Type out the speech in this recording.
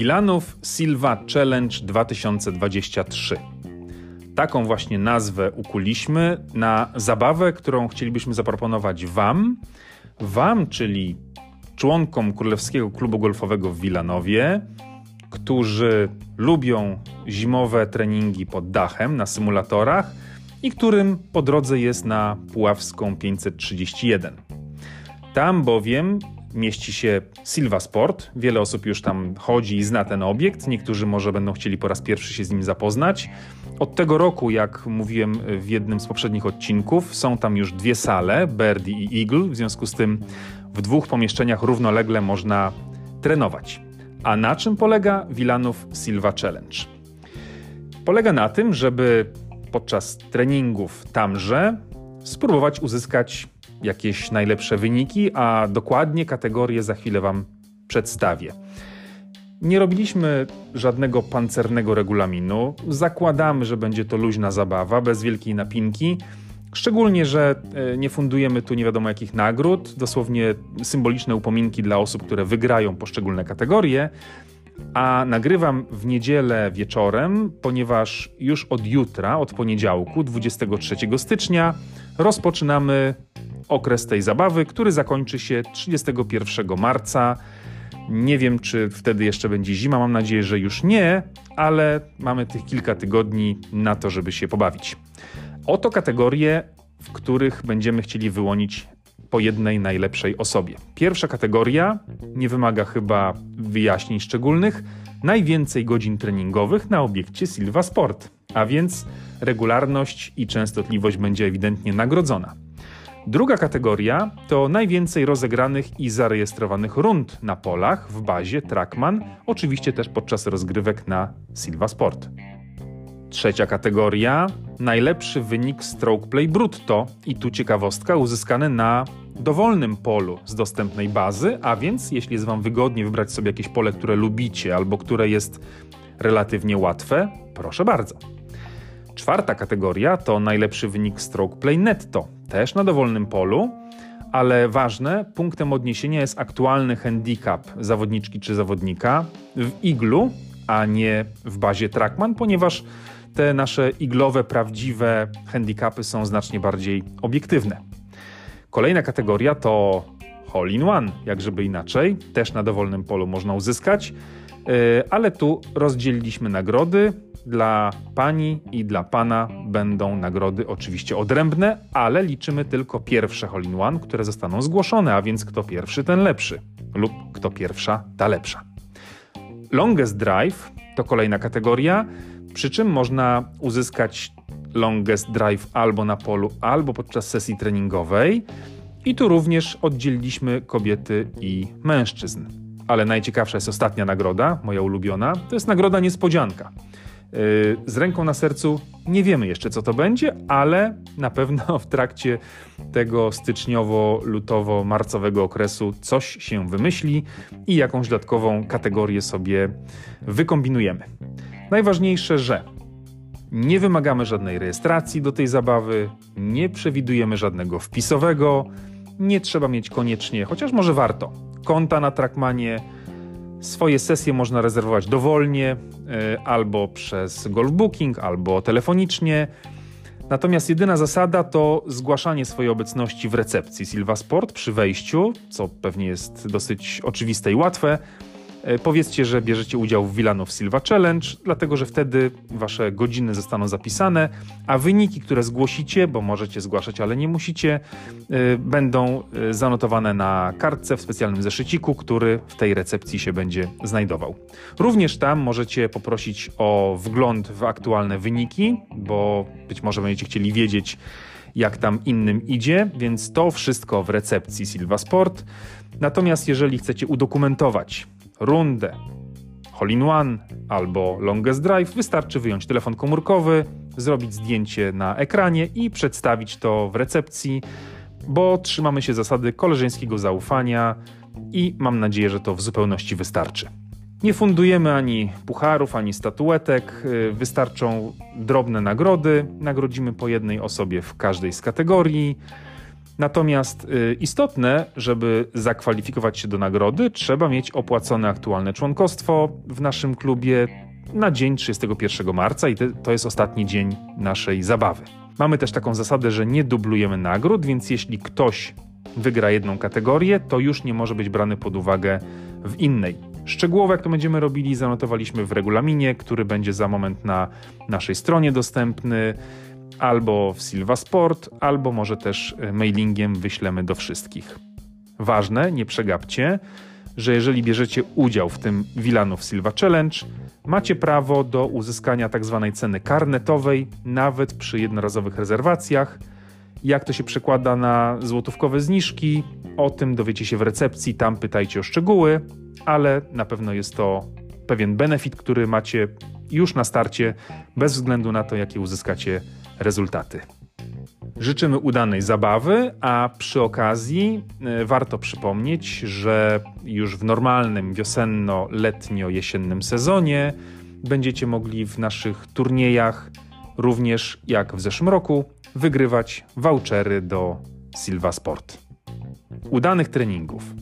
Wilanów Silva Challenge 2023. Taką właśnie nazwę ukuliśmy na zabawę, którą chcielibyśmy zaproponować Wam. Wam, czyli członkom Królewskiego Klubu Golfowego w Wilanowie, którzy lubią zimowe treningi pod dachem na symulatorach i którym po drodze jest na Puławską 531. Tam bowiem mieści się Silva Sport. Wiele osób już tam chodzi i zna ten obiekt. Niektórzy może będą chcieli po raz pierwszy się z nim zapoznać. Od tego roku, jak mówiłem w jednym z poprzednich odcinków, są tam już dwie sale, Birdie i Eagle. W związku z tym w dwóch pomieszczeniach równolegle można trenować. A na czym polega Wilanów Silva Challenge? Polega na tym, żeby podczas treningów tamże spróbować uzyskać jakieś najlepsze wyniki, a dokładnie kategorie za chwilę Wam przedstawię. Nie robiliśmy żadnego pancernego regulaminu. Zakładamy, że będzie to luźna zabawa, bez wielkiej napinki. Szczególnie, że e, nie fundujemy tu nie wiadomo jakich nagród, dosłownie symboliczne upominki dla osób, które wygrają poszczególne kategorie. A nagrywam w niedzielę wieczorem, ponieważ już od jutra, od poniedziałku, 23 stycznia, rozpoczynamy okres tej zabawy, który zakończy się 31 marca. Nie wiem, czy wtedy jeszcze będzie zima, mam nadzieję, że już nie, ale mamy tych kilka tygodni na to, żeby się pobawić. Oto kategorie, w których będziemy chcieli wyłonić po jednej najlepszej osobie. Pierwsza kategoria nie wymaga chyba wyjaśnień szczególnych. Najwięcej godzin treningowych na obiekcie Silva Sport, a więc regularność i częstotliwość będzie ewidentnie nagrodzona. Druga kategoria to najwięcej rozegranych i zarejestrowanych rund na polach w bazie Trackman, oczywiście też podczas rozgrywek na Silva Sport. Trzecia kategoria najlepszy wynik stroke play brutto i tu ciekawostka uzyskany na dowolnym polu z dostępnej bazy, a więc jeśli jest Wam wygodnie wybrać sobie jakieś pole, które lubicie albo które jest relatywnie łatwe, proszę bardzo. Czwarta kategoria to najlepszy wynik stroke play netto, też na dowolnym polu, ale ważne, punktem odniesienia jest aktualny handicap zawodniczki czy zawodnika w iglu, a nie w bazie Trackman, ponieważ te nasze iglowe, prawdziwe handicapy są znacznie bardziej obiektywne. Kolejna kategoria to Hole in One, jak żeby inaczej, też na dowolnym polu można uzyskać, ale tu rozdzieliliśmy nagrody. Dla pani i dla pana będą nagrody oczywiście odrębne, ale liczymy tylko pierwsze Hole in One, które zostaną zgłoszone, a więc kto pierwszy, ten lepszy, lub kto pierwsza, ta lepsza. Longest Drive to kolejna kategoria, przy czym można uzyskać longest drive albo na polu, albo podczas sesji treningowej. I tu również oddzieliliśmy kobiety i mężczyzn. Ale najciekawsza jest ostatnia nagroda, moja ulubiona. To jest nagroda niespodzianka. Yy, z ręką na sercu nie wiemy jeszcze, co to będzie, ale na pewno w trakcie tego styczniowo-lutowo-marcowego okresu coś się wymyśli i jakąś dodatkową kategorię sobie wykombinujemy. Najważniejsze, że nie wymagamy żadnej rejestracji do tej zabawy, nie przewidujemy żadnego wpisowego, nie trzeba mieć koniecznie, chociaż może warto, konta na Trackmanie. Swoje sesje można rezerwować dowolnie, e, albo przez Golf Booking, albo telefonicznie. Natomiast jedyna zasada to zgłaszanie swojej obecności w recepcji Silva Sport przy wejściu, co pewnie jest dosyć oczywiste i łatwe. E, powiedzcie, że bierzecie udział w Wilanów Silva Challenge, dlatego że wtedy wasze godziny zostaną zapisane, a wyniki, które zgłosicie, bo możecie zgłaszać, ale nie musicie, e, będą e, zanotowane na kartce w specjalnym zeszyciku, który w tej recepcji się będzie znajdował. Również tam możecie poprosić o wgląd w aktualne wyniki, bo być może będziecie chcieli wiedzieć, jak tam innym idzie, więc to wszystko w recepcji Silva Sport. Natomiast jeżeli chcecie udokumentować rundę Hole in One albo Longest Drive, wystarczy wyjąć telefon komórkowy, zrobić zdjęcie na ekranie i przedstawić to w recepcji, bo trzymamy się zasady koleżeńskiego zaufania i mam nadzieję, że to w zupełności wystarczy. Nie fundujemy ani pucharów, ani statuetek, y, wystarczą drobne nagrody. Nagrodzimy po jednej osobie w każdej z kategorii. Natomiast y, istotne, żeby zakwalifikować się do nagrody, trzeba mieć opłacone aktualne członkostwo w naszym klubie na dzień 31 marca i to jest ostatni dzień naszej zabawy. Mamy też taką zasadę, że nie dublujemy nagród, więc jeśli ktoś wygra jedną kategorię, to już nie może być brany pod uwagę w innej. Szczegółowo, jak to będziemy robili, zanotowaliśmy w regulaminie, który będzie za moment na naszej stronie dostępny, albo w Silva Sport, albo może też e, mailingiem wyślemy do wszystkich. Ważne, nie przegapcie, że jeżeli bierzecie udział w tym Wilanów Silva Challenge, macie prawo do uzyskania tzw. Tak ceny karnetowej, nawet przy jednorazowych rezerwacjach. Jak to się przekłada na złotówkowe zniżki, o tym dowiecie się w recepcji, tam pytajcie o szczegóły, ale na pewno jest to pewien benefit, który macie już na starcie, bez względu na to, jakie uzyskacie rezultaty. Życzymy udanej zabawy, a przy okazji e, warto przypomnieć, że już w normalnym wiosenno-letnio-jesiennym sezonie będziecie mogli w naszych turniejach, również jak w zeszłym roku, wygrywać vouchery do Silva Sport. Udanych treningów!